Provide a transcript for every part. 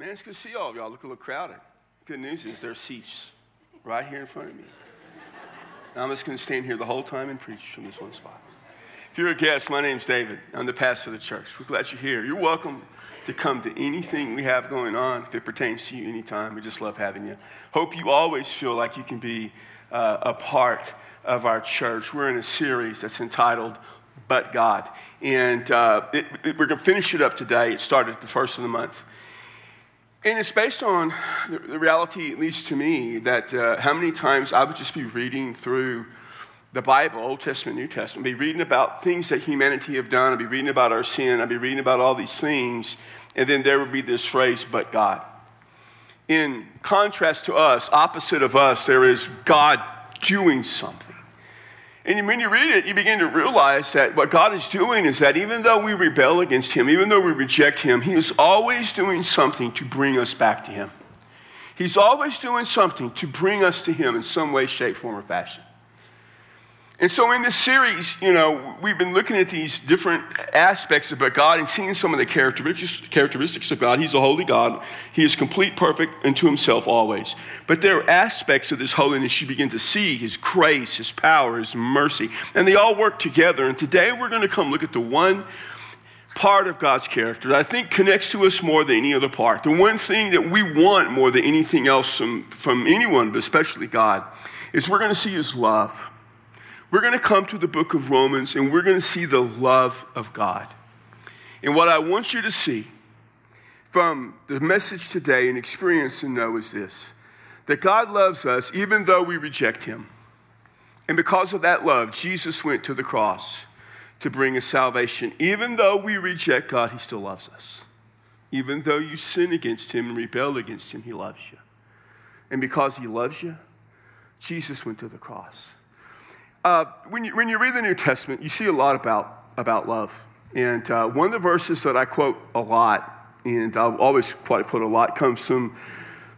Man, it's good to see all of y'all. Look a little crowded. Good news is there's seats right here in front of me. I'm just going to stand here the whole time and preach from this one spot. If you're a guest, my name's David. I'm the pastor of the church. We're glad you're here. You're welcome to come to anything we have going on if it pertains to you anytime. We just love having you. Hope you always feel like you can be uh, a part of our church. We're in a series that's entitled But God. And uh, it, it, we're going to finish it up today. It started the first of the month. And it's based on the reality, at least to me, that uh, how many times I would just be reading through the Bible, Old Testament, New Testament, be reading about things that humanity have done, I'd be reading about our sin, I'd be reading about all these things, and then there would be this phrase, but God. In contrast to us, opposite of us, there is God doing something. And when you read it, you begin to realize that what God is doing is that even though we rebel against Him, even though we reject Him, He is always doing something to bring us back to Him. He's always doing something to bring us to Him in some way, shape, form, or fashion. And so in this series, you know, we've been looking at these different aspects about God and seeing some of the characteristics of God. He's a holy God. He is complete, perfect, and to himself always. But there are aspects of this holiness you begin to see his grace, his power, his mercy, and they all work together. And today we're going to come look at the one part of God's character that I think connects to us more than any other part. The one thing that we want more than anything else from, from anyone, but especially God, is we're going to see his love we're going to come to the book of Romans and we're going to see the love of God. And what I want you to see from the message today and experience and know is this that God loves us even though we reject Him. And because of that love, Jesus went to the cross to bring us salvation. Even though we reject God, He still loves us. Even though you sin against Him and rebel against Him, He loves you. And because He loves you, Jesus went to the cross. Uh, when, you, when you read the New Testament, you see a lot about, about love. And uh, one of the verses that I quote a lot, and I'll always quite put a lot, comes from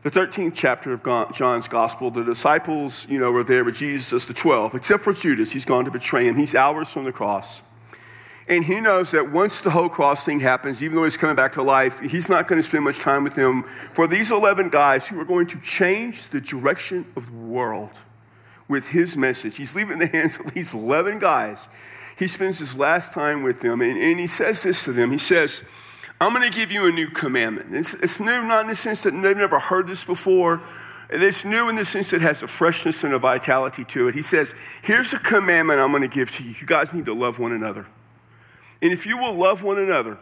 the 13th chapter of John's Gospel. The disciples, you know, were there with Jesus, the 12, except for Judas. He's gone to betray him. He's hours from the cross. And he knows that once the whole cross thing happens, even though he's coming back to life, he's not going to spend much time with them. For these 11 guys who are going to change the direction of the world with his message. He's leaving the hands of these 11 guys. He spends his last time with them, and, and he says this to them. He says, I'm going to give you a new commandment. It's, it's, new, not in the sense that they've never heard this before. It's new in the sense that it has a freshness and a vitality to it. He says, Here's a commandment I'm going to give to you. You guys need to love one another. And if you will love one another,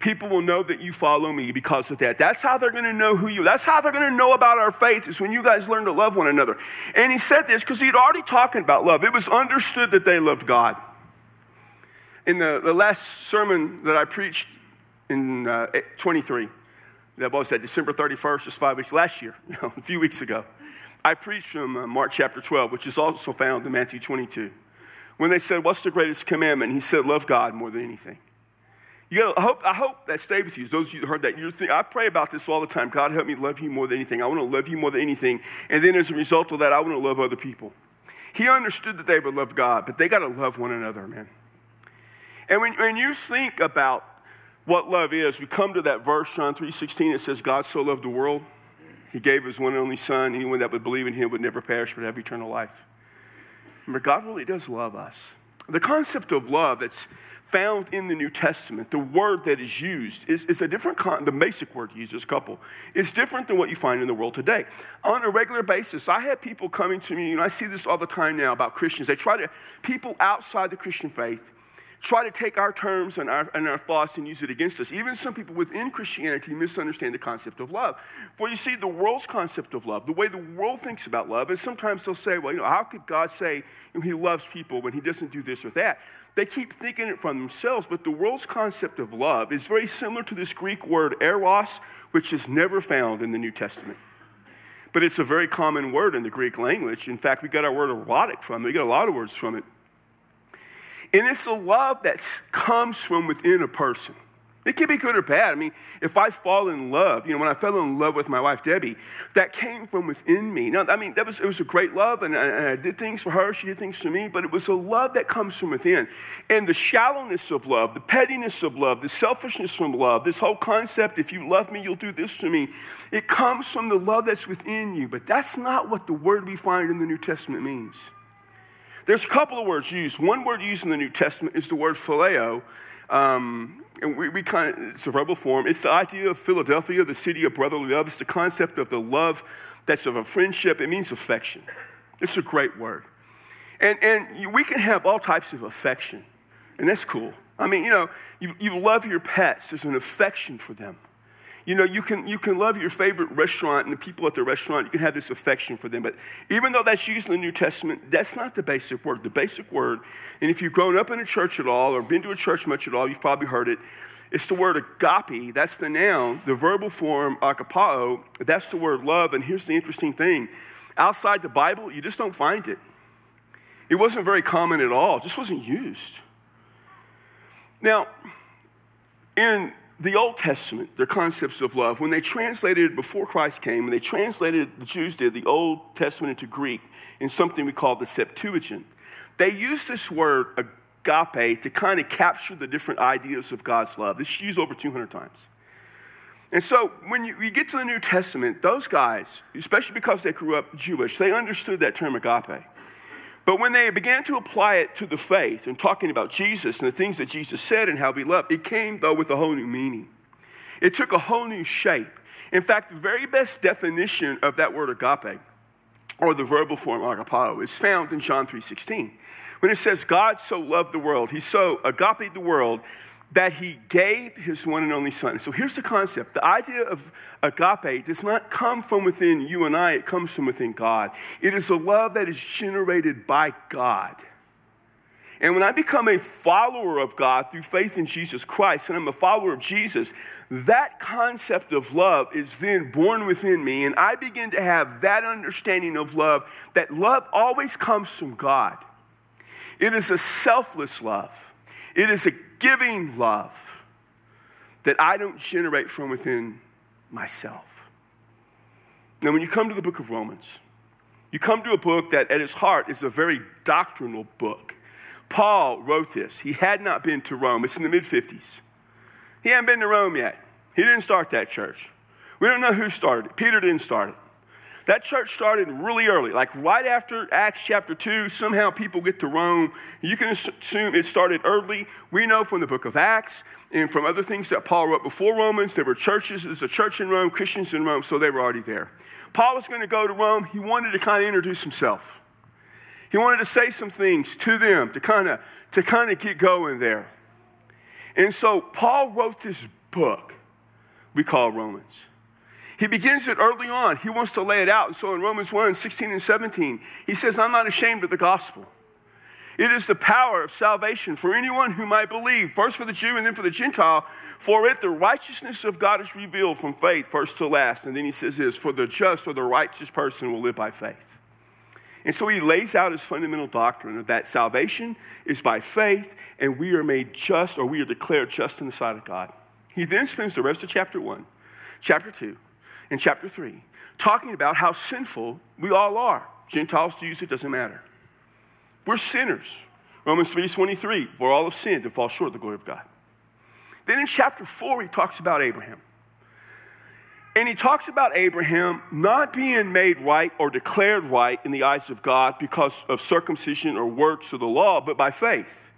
people will know that you follow me because of that. That's how they're going to know who you. That's how they're going to know about our faith is when you guys learn to love one another. And he said this because he'd already talking about love. It was understood that they loved God. In the, the last sermon that I preached in uh, 23, that was that December 31st, just five weeks last year, you know, a few weeks ago. I preached from uh, Mark chapter 12, which is also found in Matthew 22. When they said, What's the greatest commandment? He said, Love God more than anything. You I, hope, I hope that stayed with you. Those of you who heard that, you're I pray about this all the time. God, help me love you more than anything. I want to love you more than anything. And then as a result of that, I want to love other people. He understood that they would love God, but they got to love one another, man. And when, when you think about what love is, we come to that verse, John 3.16, it says, God so loved the world, he gave his one and only son. Anyone that would believe in him would never perish but have eternal life. Remember, God really does love us. The concept of love that's found in the New Testament, the word that is used is, is a different con- the basic word used is couple, is different than what you find in the world today. On a regular basis, I have people coming to me, and I see this all the time now about Christians. They try to, people outside the Christian faith, try to take our terms and our, and our thoughts and use it against us. Even some people within Christianity misunderstand the concept of love. For you see, the world's concept of love, the way the world thinks about love, is sometimes they'll say, well, you know, how could God say you know, he loves people when he doesn't do this or that? They keep thinking it from themselves, but the world's concept of love is very similar to this Greek word eros, which is never found in the New Testament. But it's a very common word in the Greek language. In fact, we got our word erotic from it. We got a lot of words from it. And it's a love that comes from within a person. It can be good or bad. I mean, if I fall in love, you know, when I fell in love with my wife Debbie, that came from within me. Now, I mean, that was it was a great love, and I, and I, did things for her, she did things for me, but it was a love that comes from within. And the shallowness of love, the pettiness of love, the selfishness from love, this whole concept, if you love me, you'll do this for me, it comes from the love that's within you. But that's not what the word we find in the New Testament means. There's a couple of words used. One word used in the New Testament is the word phileo. Um, and we, we kind of, it's a verbal form. It's the idea of Philadelphia, the city of brotherly love. It's the concept of the love that's of a friendship. It means affection. It's a great word. And, and we can have all types of affection, and that's cool. I mean, you know, you, you love your pets, there's an affection for them. You know, you can, you can love your favorite restaurant and the people at the restaurant, you can have this affection for them. But even though that's used in the New Testament, that's not the basic word. The basic word, and if you've grown up in a church at all or been to a church much at all, you've probably heard it. It's the word agape, that's the noun. The verbal form, agapao, that's the word love. And here's the interesting thing outside the Bible, you just don't find it. It wasn't very common at all, it just wasn't used. Now, in the Old Testament, their concepts of love, when they translated before Christ came, when they translated, the Jews did, the Old Testament into Greek in something we call the Septuagint, they used this word agape to kind of capture the different ideas of God's love. This is used over 200 times. And so when you, you get to the New Testament, those guys, especially because they grew up Jewish, they understood that term agape. But when they began to apply it to the faith and talking about Jesus and the things that Jesus said and how he loved, it came, though, with a whole new meaning. It took a whole new shape. In fact, the very best definition of that word agape, or the verbal form agapao, is found in John 3.16. When it says, God so loved the world, he so agape the world that he gave his one and only son. So here's the concept the idea of agape does not come from within you and I, it comes from within God. It is a love that is generated by God. And when I become a follower of God through faith in Jesus Christ, and I'm a follower of Jesus, that concept of love is then born within me, and I begin to have that understanding of love that love always comes from God. It is a selfless love. It is a giving love that I don't generate from within myself. Now, when you come to the book of Romans, you come to a book that at its heart is a very doctrinal book. Paul wrote this. He had not been to Rome. It's in the mid 50s. He hadn't been to Rome yet. He didn't start that church. We don't know who started it. Peter didn't start it. That church started really early, like right after Acts chapter 2. Somehow people get to Rome. You can assume it started early. We know from the book of Acts and from other things that Paul wrote before Romans, there were churches. There's a church in Rome, Christians in Rome, so they were already there. Paul was going to go to Rome. He wanted to kind of introduce himself. He wanted to say some things to them to kind of to kind of get going there. And so Paul wrote this book we call Romans. He begins it early on. He wants to lay it out. And so in Romans 1 16 and 17, he says, I'm not ashamed of the gospel. It is the power of salvation for anyone who might believe, first for the Jew and then for the Gentile. For it, the righteousness of God is revealed from faith, first to last. And then he says this For the just or the righteous person will live by faith. And so he lays out his fundamental doctrine of that salvation is by faith, and we are made just or we are declared just in the sight of God. He then spends the rest of chapter 1, chapter 2, in chapter 3, talking about how sinful we all are. Gentiles, Jews, it doesn't matter. We're sinners. Romans 3:23, we're all have sinned and fall short of the glory of God. Then in chapter 4, he talks about Abraham. And he talks about Abraham not being made right or declared right in the eyes of God because of circumcision or works of the law, but by faith.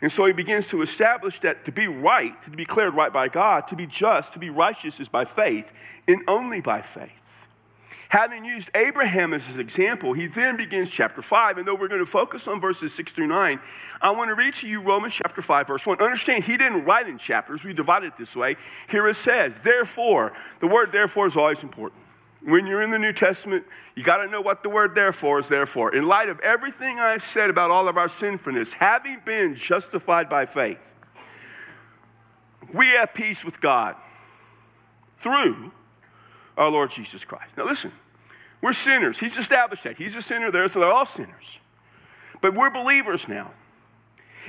And so he begins to establish that to be right, to be declared right by God, to be just, to be righteous is by faith, and only by faith. Having used Abraham as his example, he then begins chapter 5. And though we're going to focus on verses 6 through 9, I want to read to you Romans chapter 5, verse 1. Understand, he didn't write in chapters, we divide it this way. Here it says, Therefore, the word therefore is always important. When you're in the New Testament, you got to know what the word therefore is there for. In light of everything I've said about all of our sinfulness, having been justified by faith, we have peace with God through our Lord Jesus Christ. Now, listen, we're sinners. He's established that. He's a sinner there, so they're all sinners. But we're believers now.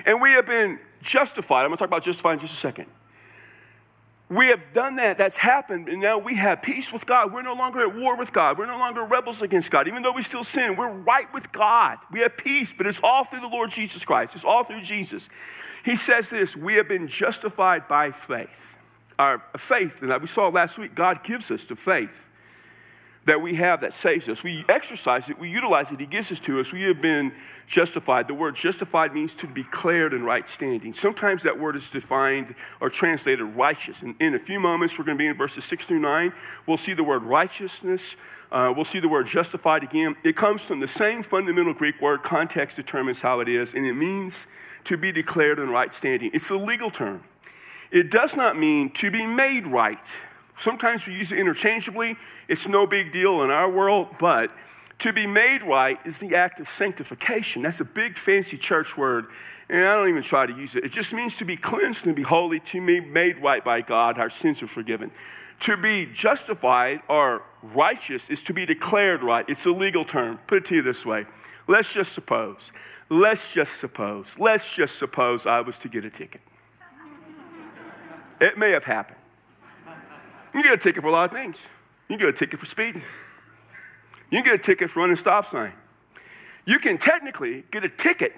And we have been justified. I'm going to talk about justified in just a second. We have done that. That's happened. And now we have peace with God. We're no longer at war with God. We're no longer rebels against God. Even though we still sin, we're right with God. We have peace, but it's all through the Lord Jesus Christ. It's all through Jesus. He says this We have been justified by faith. Our faith, and we saw last week, God gives us the faith that we have that saves us. We exercise it, we utilize it, He gives it to us. We have been justified. The word justified means to be declared in right standing. Sometimes that word is defined or translated righteous. And in a few moments, we're going to be in verses 6 through 9. We'll see the word righteousness. Uh, we'll see the word justified again. It comes from the same fundamental Greek word. Context determines how it is, and it means to be declared in right standing. It's a legal term. It does not mean to be made right. Sometimes we use it interchangeably. It's no big deal in our world, but to be made right is the act of sanctification. That's a big, fancy church word, and I don't even try to use it. It just means to be cleansed and be holy, to be made right by God. Our sins are forgiven. To be justified or righteous is to be declared right. It's a legal term. Put it to you this way let's just suppose, let's just suppose, let's just suppose I was to get a ticket. It may have happened. You get a ticket for a lot of things. You get a ticket for speeding. You get a ticket for running a stop sign. You can technically get a ticket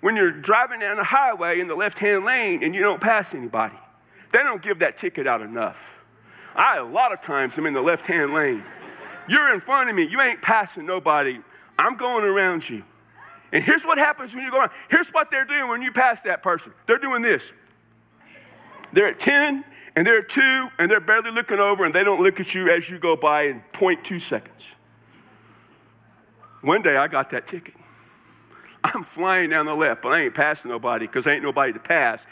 when you're driving down the highway in the left hand lane and you don't pass anybody. They don't give that ticket out enough. I, a lot of times, I'm in the left hand lane. You're in front of me, you ain't passing nobody. I'm going around you. And here's what happens when you go around. Here's what they're doing when you pass that person. They're doing this. They're at 10, and they're two, and they're barely looking over, and they don't look at you as you go by in 0.2 seconds. One day I got that ticket. I'm flying down the left, but I ain't passing nobody because ain't nobody to pass.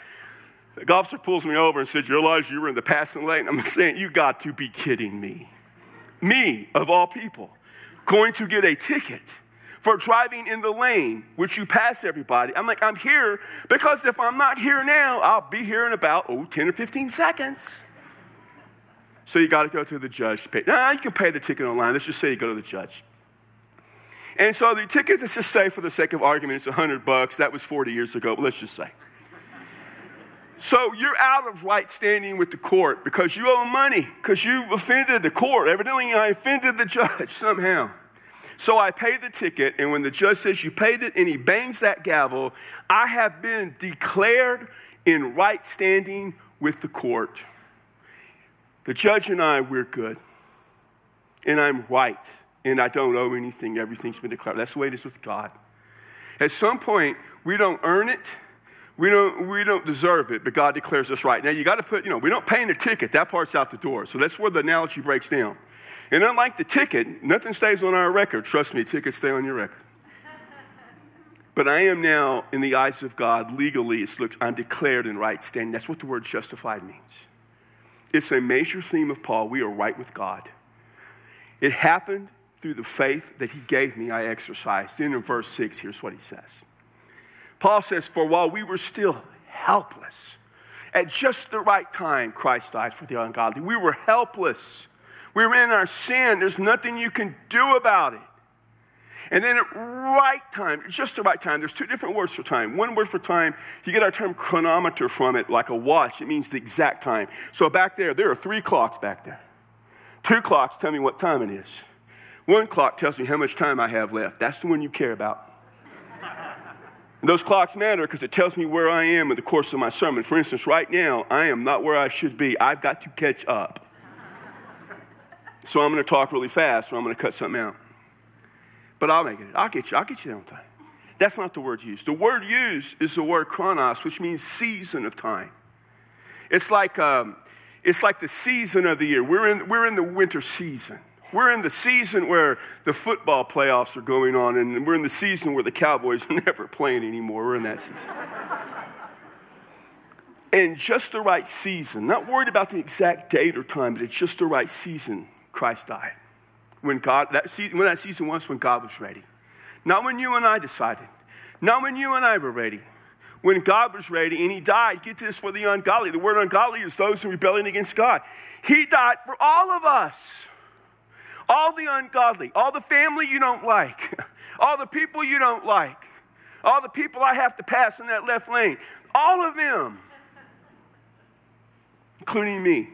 The officer pulls me over and says, You realize you were in the passing lane? I'm saying, You got to be kidding me. Me, of all people, going to get a ticket for driving in the lane, which you pass everybody. I'm like, I'm here because if I'm not here now, I'll be here in about, oh, 10 or 15 seconds. So you got to go to the judge to pay. Now, you can pay the ticket online. Let's just say you go to the judge. And so the ticket, let's just say for the sake of argument, it's 100 bucks. That was 40 years ago, let's just say. So you're out of right standing with the court because you owe money, because you offended the court. Evidently, I offended the judge somehow. So I pay the ticket, and when the judge says you paid it and he bangs that gavel, I have been declared in right standing with the court. The judge and I, we're good. And I'm right. And I don't owe anything. Everything's been declared. That's the way it is with God. At some point, we don't earn it. We don't, we don't deserve it, but God declares us right. Now, you got to put, you know, we don't pay in the ticket. That part's out the door. So that's where the analogy breaks down. And unlike the ticket, nothing stays on our record. Trust me, tickets stay on your record. But I am now, in the eyes of God, legally, it looks, I'm declared in right standing. That's what the word justified means. It's a major theme of Paul. We are right with God. It happened through the faith that he gave me, I exercised. Then in verse 6, here's what he says Paul says, For while we were still helpless, at just the right time, Christ died for the ungodly. We were helpless. We were in our sin. There's nothing you can do about it. And then at right time, just the right time, there's two different words for time. One word for time, you get our term chronometer from it, like a watch. It means the exact time. So back there, there are three clocks back there. Two clocks tell me what time it is. One clock tells me how much time I have left. That's the one you care about. Those clocks matter because it tells me where I am in the course of my sermon. For instance, right now, I am not where I should be. I've got to catch up. So I'm going to talk really fast or I'm going to cut something out. But I'll make it. I'll get you. I'll get you there on time. That's not the word used. The word used is the word chronos, which means season of time. It's like, um, it's like the season of the year. We're in, we're in the winter season. We're in the season where the football playoffs are going on, and we're in the season where the Cowboys are never playing anymore. We're in that season. and just the right season, not worried about the exact date or time, but it's just the right season Christ died. When, God, that season, when that season was, when God was ready. Not when you and I decided. Not when you and I were ready. When God was ready and He died, get this for the ungodly. The word ungodly is those in rebellion against God. He died for all of us. All the ungodly, all the family you don't like, all the people you don't like, all the people I have to pass in that left lane, all of them including me.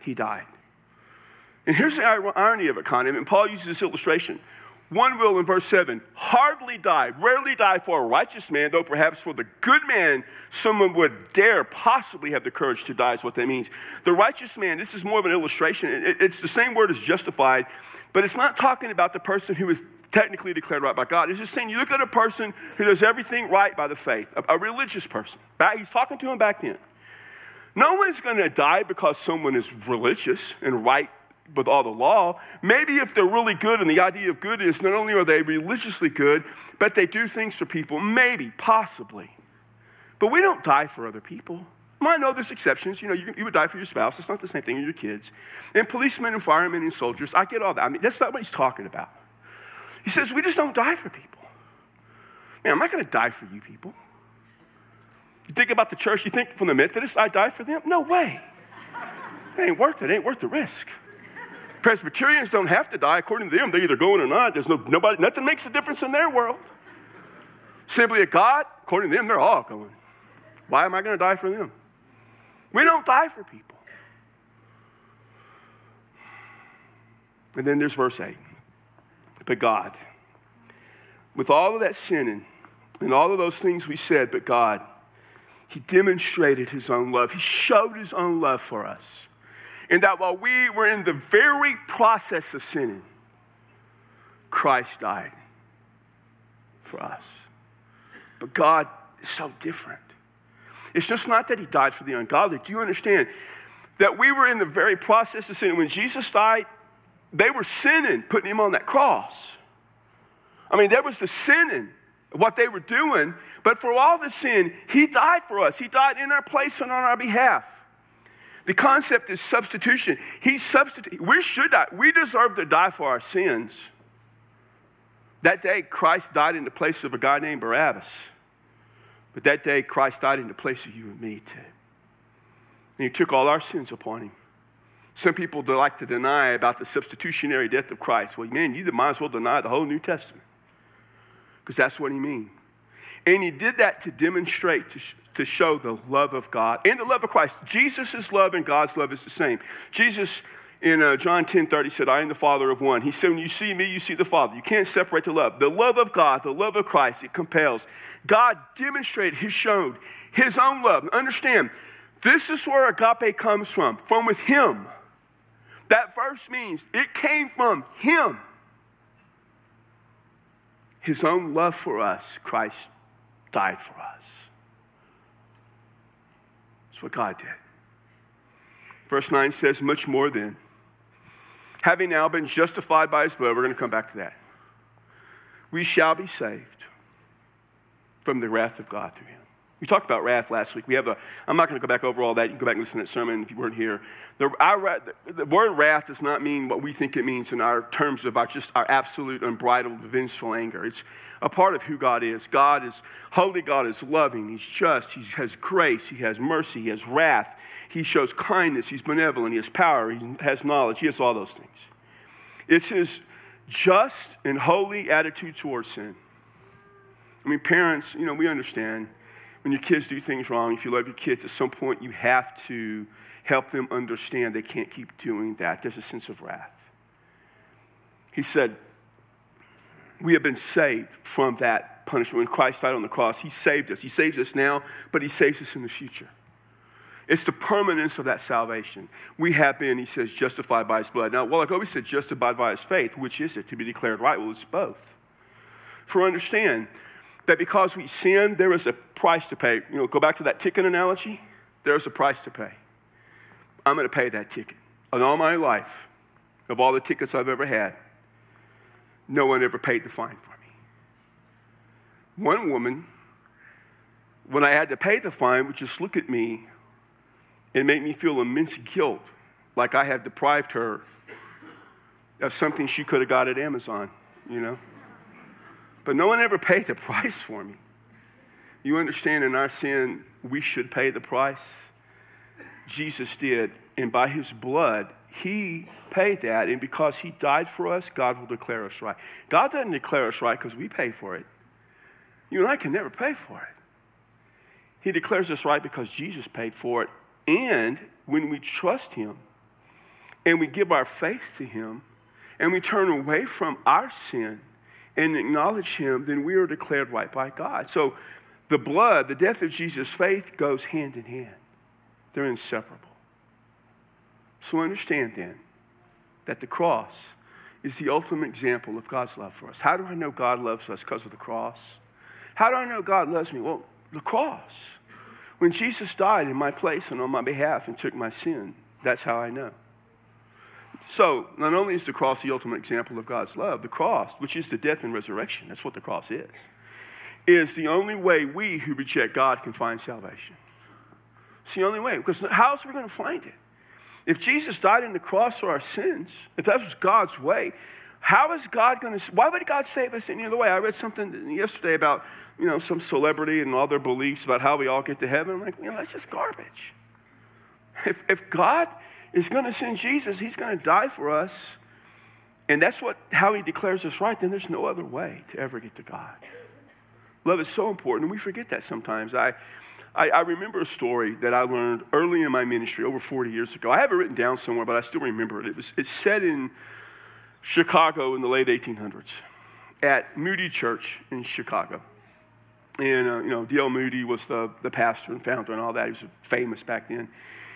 He died. And here's the irony of it, Connie. And Paul uses this illustration. One will, in verse 7, hardly die, rarely die for a righteous man, though perhaps for the good man, someone would dare possibly have the courage to die, is what that means. The righteous man, this is more of an illustration. It's the same word as justified, but it's not talking about the person who is technically declared right by God. It's just saying you look at a person who does everything right by the faith, a, a religious person. He's talking to him back then. No one's going to die because someone is religious and right with all the law. Maybe if they're really good, and the idea of good is not only are they religiously good, but they do things for people, maybe, possibly. But we don't die for other people. I know there's exceptions. You know, you, you, would die for your spouse. It's not the same thing as your kids. And policemen and firemen and soldiers, I get all that. I mean, that's not what he's talking about. He says, we just don't die for people. Man, I'm not going to die for you people. You think about the church, you think from the Methodists, I die for them? No way. It ain't worth it. it ain't worth the risk. Presbyterians don't have to die. According to them, they're either going or not. There's no, nobody, nothing makes a difference in their world. Simply a God, according to them, they're all going. Why am I going to die for them? We don't die for people. And then there's verse 8. But God, with all of that sinning and all of those things we said, but God, He demonstrated His own love. He showed His own love for us in that while we were in the very process of sinning, Christ died for us. But God is so different. It's just not that He died for the ungodly. Do you understand that we were in the very process of sinning? When Jesus died, they were sinning, putting Him on that cross. I mean, there was the sinning what they were doing, but for all the sin, He died for us. He died in our place and on our behalf. The concept is substitution. He substitute. We should die. We deserve to die for our sins. That day, Christ died in the place of a guy named Barabbas. But that day, Christ died in the place of you and me too. And he took all our sins upon him. Some people like to deny about the substitutionary death of Christ. Well, man, you might as well deny the whole New Testament because that's what he means. And he did that to demonstrate, to, to show the love of God and the love of Christ. Jesus' love and God's love is the same. Jesus in uh, John 10 30 said, I am the Father of one. He said, When you see me, you see the Father. You can't separate the love. The love of God, the love of Christ, it compels. God demonstrated, He showed His own love. Understand, this is where agape comes from, from with Him. That verse means it came from Him. His own love for us, Christ died for us. That's what God did. Verse 9 says, Much more than, having now been justified by his blood, we're going to come back to that, we shall be saved from the wrath of God through him. We talked about wrath last week. We have a, I'm not going to go back over all that. You can go back and listen to that sermon if you weren't here. The, our, the word wrath does not mean what we think it means in our terms of our, just our absolute unbridled vengeful anger. It's a part of who God is. God is holy, God is loving, He's just, He has grace, He has mercy, He has wrath, He shows kindness, He's benevolent, He has power, He has knowledge, He has all those things. It's His just and holy attitude towards sin. I mean, parents, you know, we understand when your kids do things wrong, if you love your kids, at some point you have to help them understand they can't keep doing that. There's a sense of wrath. He said, We have been saved from that punishment. When Christ died on the cross, He saved us. He saves us now, but He saves us in the future. It's the permanence of that salvation. We have been, he says, justified by his blood. Now, well, like always said, justified by his faith. Which is it? To be declared right? Well, it's both. For understand, that because we sin, there is a price to pay. You know, go back to that ticket analogy. There's a price to pay. I'm going to pay that ticket. In all my life, of all the tickets I've ever had, no one ever paid the fine for me. One woman, when I had to pay the fine, would just look at me and make me feel immense guilt, like I had deprived her of something she could have got at Amazon, you know? But no one ever paid the price for me. You understand, in our sin, we should pay the price. Jesus did, and by his blood, he paid that. And because he died for us, God will declare us right. God doesn't declare us right because we pay for it. You and I can never pay for it. He declares us right because Jesus paid for it And when we trust Him and we give our faith to Him and we turn away from our sin and acknowledge Him, then we are declared right by God. So the blood, the death of Jesus' faith goes hand in hand, they're inseparable. So understand then that the cross is the ultimate example of God's love for us. How do I know God loves us? Because of the cross. How do I know God loves me? Well, the cross. When Jesus died in my place and on my behalf and took my sin, that's how I know. So, not only is the cross the ultimate example of God's love, the cross, which is the death and resurrection, that's what the cross is, is the only way we who reject God can find salvation. It's the only way, because how else are we going to find it? If Jesus died in the cross for our sins, if that was God's way, how is God going to, why would God save us any other way? I read something yesterday about, you know, some celebrity and all their beliefs about how we all get to heaven. I'm like, you know, that's just garbage. If, if God is going to send Jesus, he's going to die for us, and that's what, how he declares us right, then there's no other way to ever get to God. Love is so important, and we forget that sometimes. I, I, I, remember a story that I learned early in my ministry, over 40 years ago. I have it written down somewhere, but I still remember it. It was it's set in Chicago in the late 1800s at Moody Church in Chicago. And, uh, you know, D.L. Moody was the, the pastor and founder and all that. He was famous back then.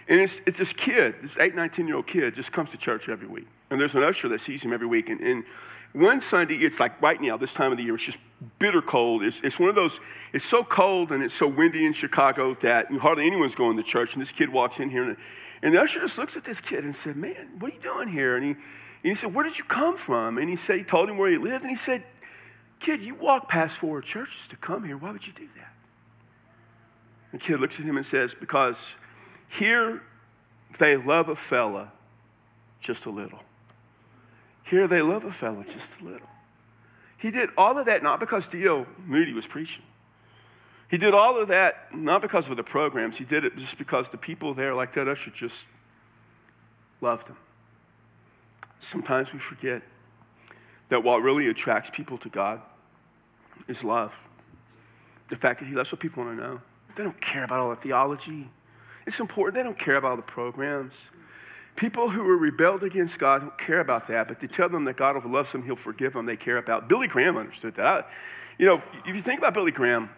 And it's, it's this kid, this 8, 19 year old kid, just comes to church every week. And there's an usher that sees him every week. And, and one Sunday, it's like right now, this time of the year, it's just bitter cold. It's, it's one of those, it's so cold and it's so windy in Chicago that hardly anyone's going to church. And this kid walks in here, and, and the usher just looks at this kid and said, Man, what are you doing here? And he, and he said, Where did you come from? And he said, He told him where he lived. And he said, Kid, you walk past four churches to come here. Why would you do that? The kid looks at him and says, Because here they love a fella just a little. Here they love a fella just a little. He did all of that not because D.L. Moody was preaching. He did all of that not because of the programs. He did it just because the people there, like that usher, just loved him. Sometimes we forget that what really attracts people to God is love. The fact that he, loves what people want to know. They don't care about all the theology. It's important. They don't care about all the programs. People who are rebelled against God don't care about that, but to tell them that God loves them, He'll forgive them, they care about. Billy Graham understood that. You know, if you think about Billy Graham,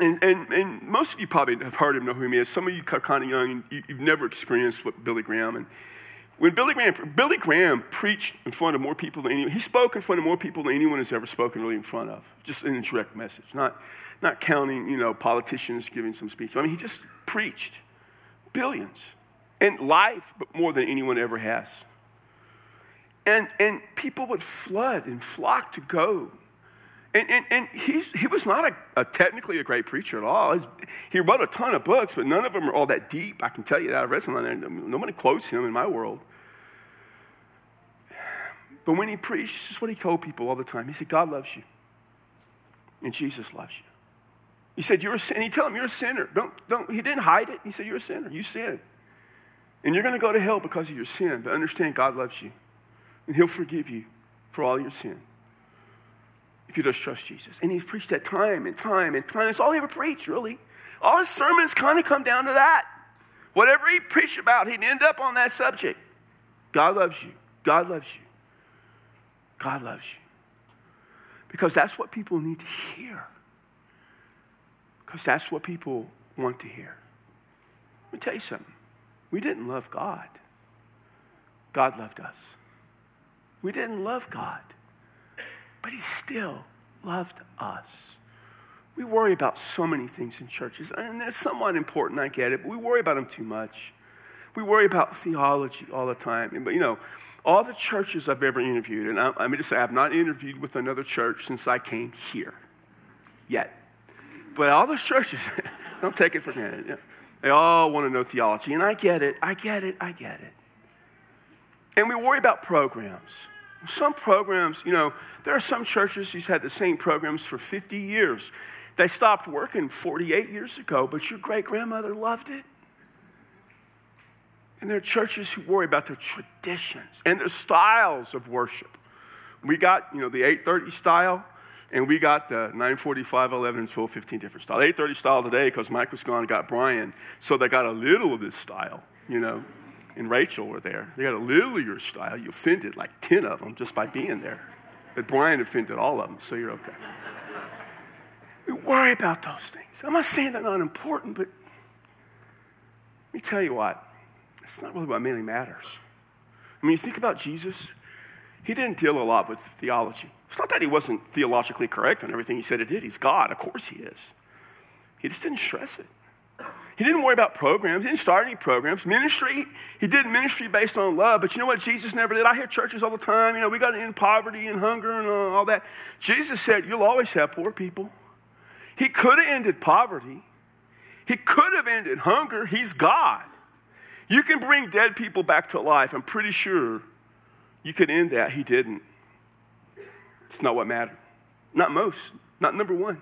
and, and, and most of you probably have heard him, know who he is. Some of you are kind of young, you, have never experienced what Billy Graham. And when Billy Graham, Billy Graham preached in front of more people than anyone, he spoke in front of more people than anyone has ever spoken really in front of, just in a direct message, not, not counting, you know, politicians giving some speech. I mean, he just preached billions in life, but more than anyone ever has. And, and people would flood and flock to go. And, and, and he's, he was not a, a technically a great preacher at all. His, he wrote a ton of books, but none of them are all that deep. I can tell you that. I've read some of them. Nobody quotes him in my world. But when he preached, this is what he told people all the time. He said, God loves you, and Jesus loves you. He said, You're a sinner. He told him, You're a sinner. Don't, don't, he didn't hide it. He said, You're a sinner. You sin. And you're going to go to hell because of your sin, but understand God loves you. And He'll forgive you for all your sin if you just trust Jesus. And He's preached that time and time and time. That's all He ever preached, really. All His sermons kind of come down to that. Whatever He preached about, He'd end up on that subject. God loves you. God loves you. God loves you. Because that's what people need to hear. Because that's what people want to hear. Let me tell you something. We didn't love God, God loved us. We didn't love God, but He still loved us. We worry about so many things in churches, and they're somewhat important, I get it, but we worry about them too much. We worry about theology all the time. But you know, all the churches I've ever interviewed, and I, I mean to say, I have not interviewed with another church since I came here yet. But all those churches, don't take it for granted. They all want to know theology. And I get it, I get it, I get it. And we worry about programs. Some programs, you know, there are some churches who's had the same programs for 50 years. They stopped working 48 years ago, but your great grandmother loved it. And there are churches who worry about their traditions and their styles of worship. We got, you know, the 830 style. And we got the 945, 11, 12, 15 different style. 830 style today because Mike was gone and got Brian. So they got a little of this style, you know. And Rachel were there. They got a little of your style. You offended like 10 of them just by being there. But Brian offended all of them, so you're okay. We worry about those things. I'm not saying they're not important, but let me tell you what, it's not really what mainly matters. I mean, you think about Jesus, he didn't deal a lot with theology. It's not that he wasn't theologically correct on everything he said he did. He's God, of course he is. He just didn't stress it. He didn't worry about programs. He didn't start any programs. Ministry, he did ministry based on love. But you know what Jesus never did? I hear churches all the time, you know, we got to end poverty and hunger and uh, all that. Jesus said, You'll always have poor people. He could have ended poverty, he could have ended hunger. He's God. You can bring dead people back to life. I'm pretty sure you could end that. He didn't. It's not what mattered. Not most, not number one.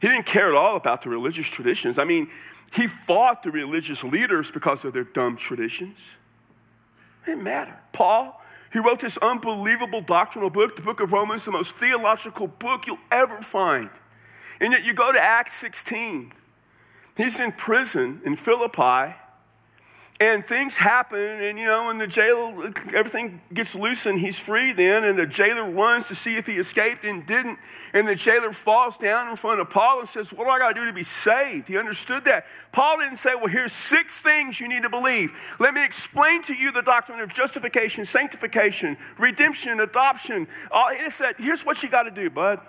He didn't care at all about the religious traditions. I mean, he fought the religious leaders because of their dumb traditions. It didn't matter. Paul, he wrote this unbelievable doctrinal book, the book of Romans, the most theological book you'll ever find. And yet you go to Acts 16. He's in prison in Philippi and things happen, and you know, and the jailer, everything gets loosened. He's free then, and the jailer runs to see if he escaped and didn't. And the jailer falls down in front of Paul and says, What do I got to do to be saved? He understood that. Paul didn't say, Well, here's six things you need to believe. Let me explain to you the doctrine of justification, sanctification, redemption, adoption. Uh, he said, Here's what you got to do, bud.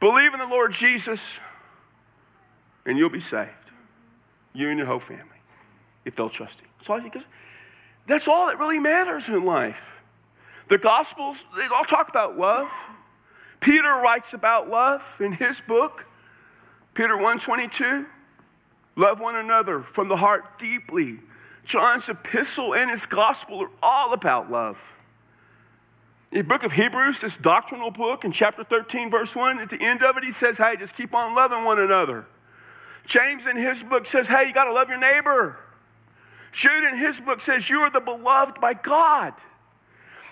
Believe in the Lord Jesus, and you'll be saved. You and your whole family if they'll trust him. That's all, that's all that really matters in life. The Gospels, they all talk about love. Peter writes about love in his book, Peter 122. Love one another from the heart deeply. John's epistle and his gospel are all about love. In the book of Hebrews, this doctrinal book, in chapter 13, verse 1, at the end of it, he says, Hey, just keep on loving one another. James in his book says, Hey, you got to love your neighbor. Jude in his book says, You are the beloved by God.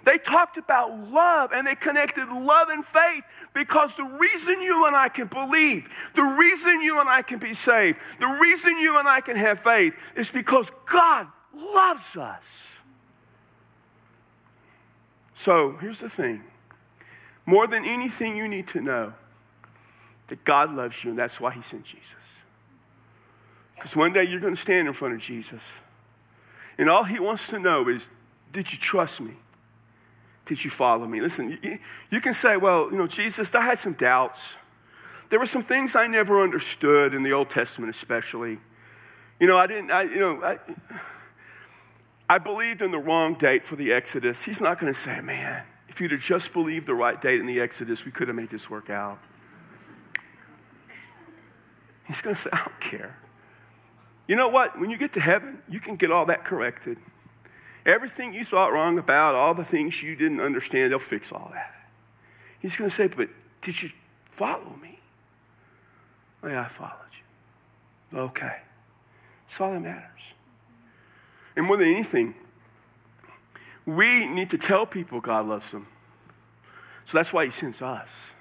They talked about love and they connected love and faith because the reason you and I can believe, the reason you and I can be saved, the reason you and I can have faith is because God loves us. So here's the thing more than anything, you need to know that God loves you, and that's why He sent Jesus. Because one day you're going to stand in front of Jesus. And all he wants to know is did you trust me? Did you follow me? Listen, you, you can say, well, you know, Jesus, I had some doubts. There were some things I never understood in the Old Testament, especially. You know, I didn't, I, you know, I, I believed in the wrong date for the Exodus. He's not going to say, man, if you'd have just believed the right date in the Exodus, we could have made this work out. He's going to say, I don't care. You know what? When you get to heaven, you can get all that corrected. Everything you thought wrong about, all the things you didn't understand, they'll fix all that. He's going to say, But did you follow me? Oh, yeah, I followed you. Okay. That's all that matters. And more than anything, we need to tell people God loves them. So that's why He sends us.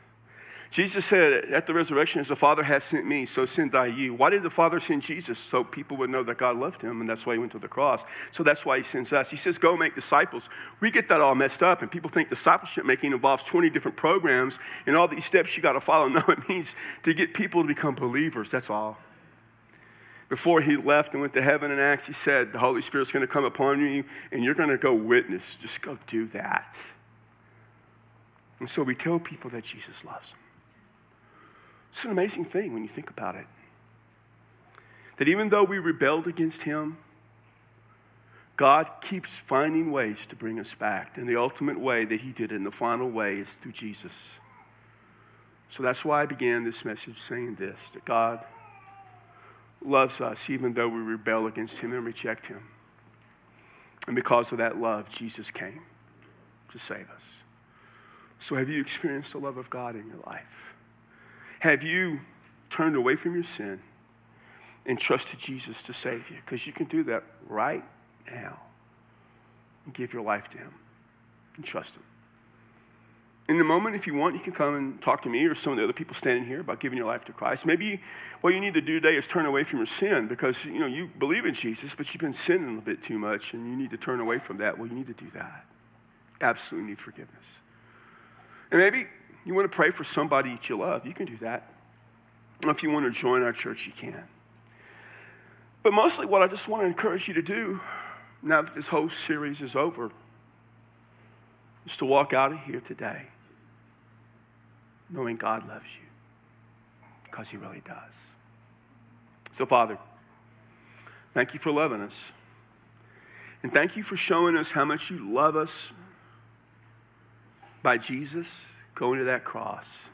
Jesus said at the resurrection, as the Father has sent me, so send I you. Why did the Father send Jesus? So people would know that God loved him, and that's why he went to the cross. So that's why he sends us. He says, go make disciples. We get that all messed up, and people think discipleship making involves 20 different programs and all these steps you got to follow. No, it means to get people to become believers. That's all. Before he left and went to heaven in Acts, he said, The Holy Spirit's going to come upon you, and you're going to go witness. Just go do that. And so we tell people that Jesus loves them. It's an amazing thing when you think about it. That even though we rebelled against Him, God keeps finding ways to bring us back. And the ultimate way that He did it, and the final way, is through Jesus. So that's why I began this message saying this that God loves us even though we rebel against Him and reject Him. And because of that love, Jesus came to save us. So, have you experienced the love of God in your life? Have you turned away from your sin and trusted Jesus to save you? Because you can do that right now and give your life to Him and trust Him. in the moment, if you want, you can come and talk to me or some of the other people standing here about giving your life to Christ. Maybe what you need to do today is turn away from your sin because you know you believe in Jesus, but you've been sinning a little bit too much, and you need to turn away from that. Well, you need to do that. Absolutely need forgiveness. And maybe you want to pray for somebody that you love. You can do that. If you want to join our church, you can. But mostly, what I just want to encourage you to do now that this whole series is over is to walk out of here today knowing God loves you because He really does. So, Father, thank you for loving us. And thank you for showing us how much you love us by Jesus going to that cross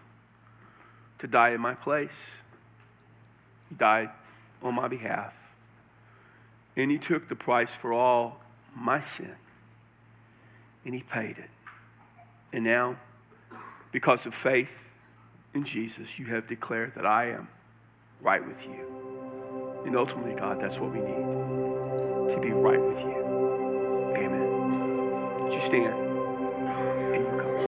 to die in my place. He died on my behalf. And He took the price for all my sin. And He paid it. And now, because of faith in Jesus, you have declared that I am right with you. And ultimately, God, that's what we need to be right with you. Amen. Would you stand?